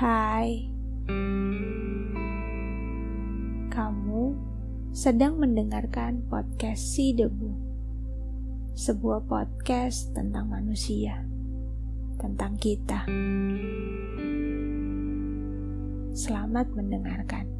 Hai, kamu sedang mendengarkan podcast Si Debu, sebuah podcast tentang manusia, tentang kita. Selamat mendengarkan.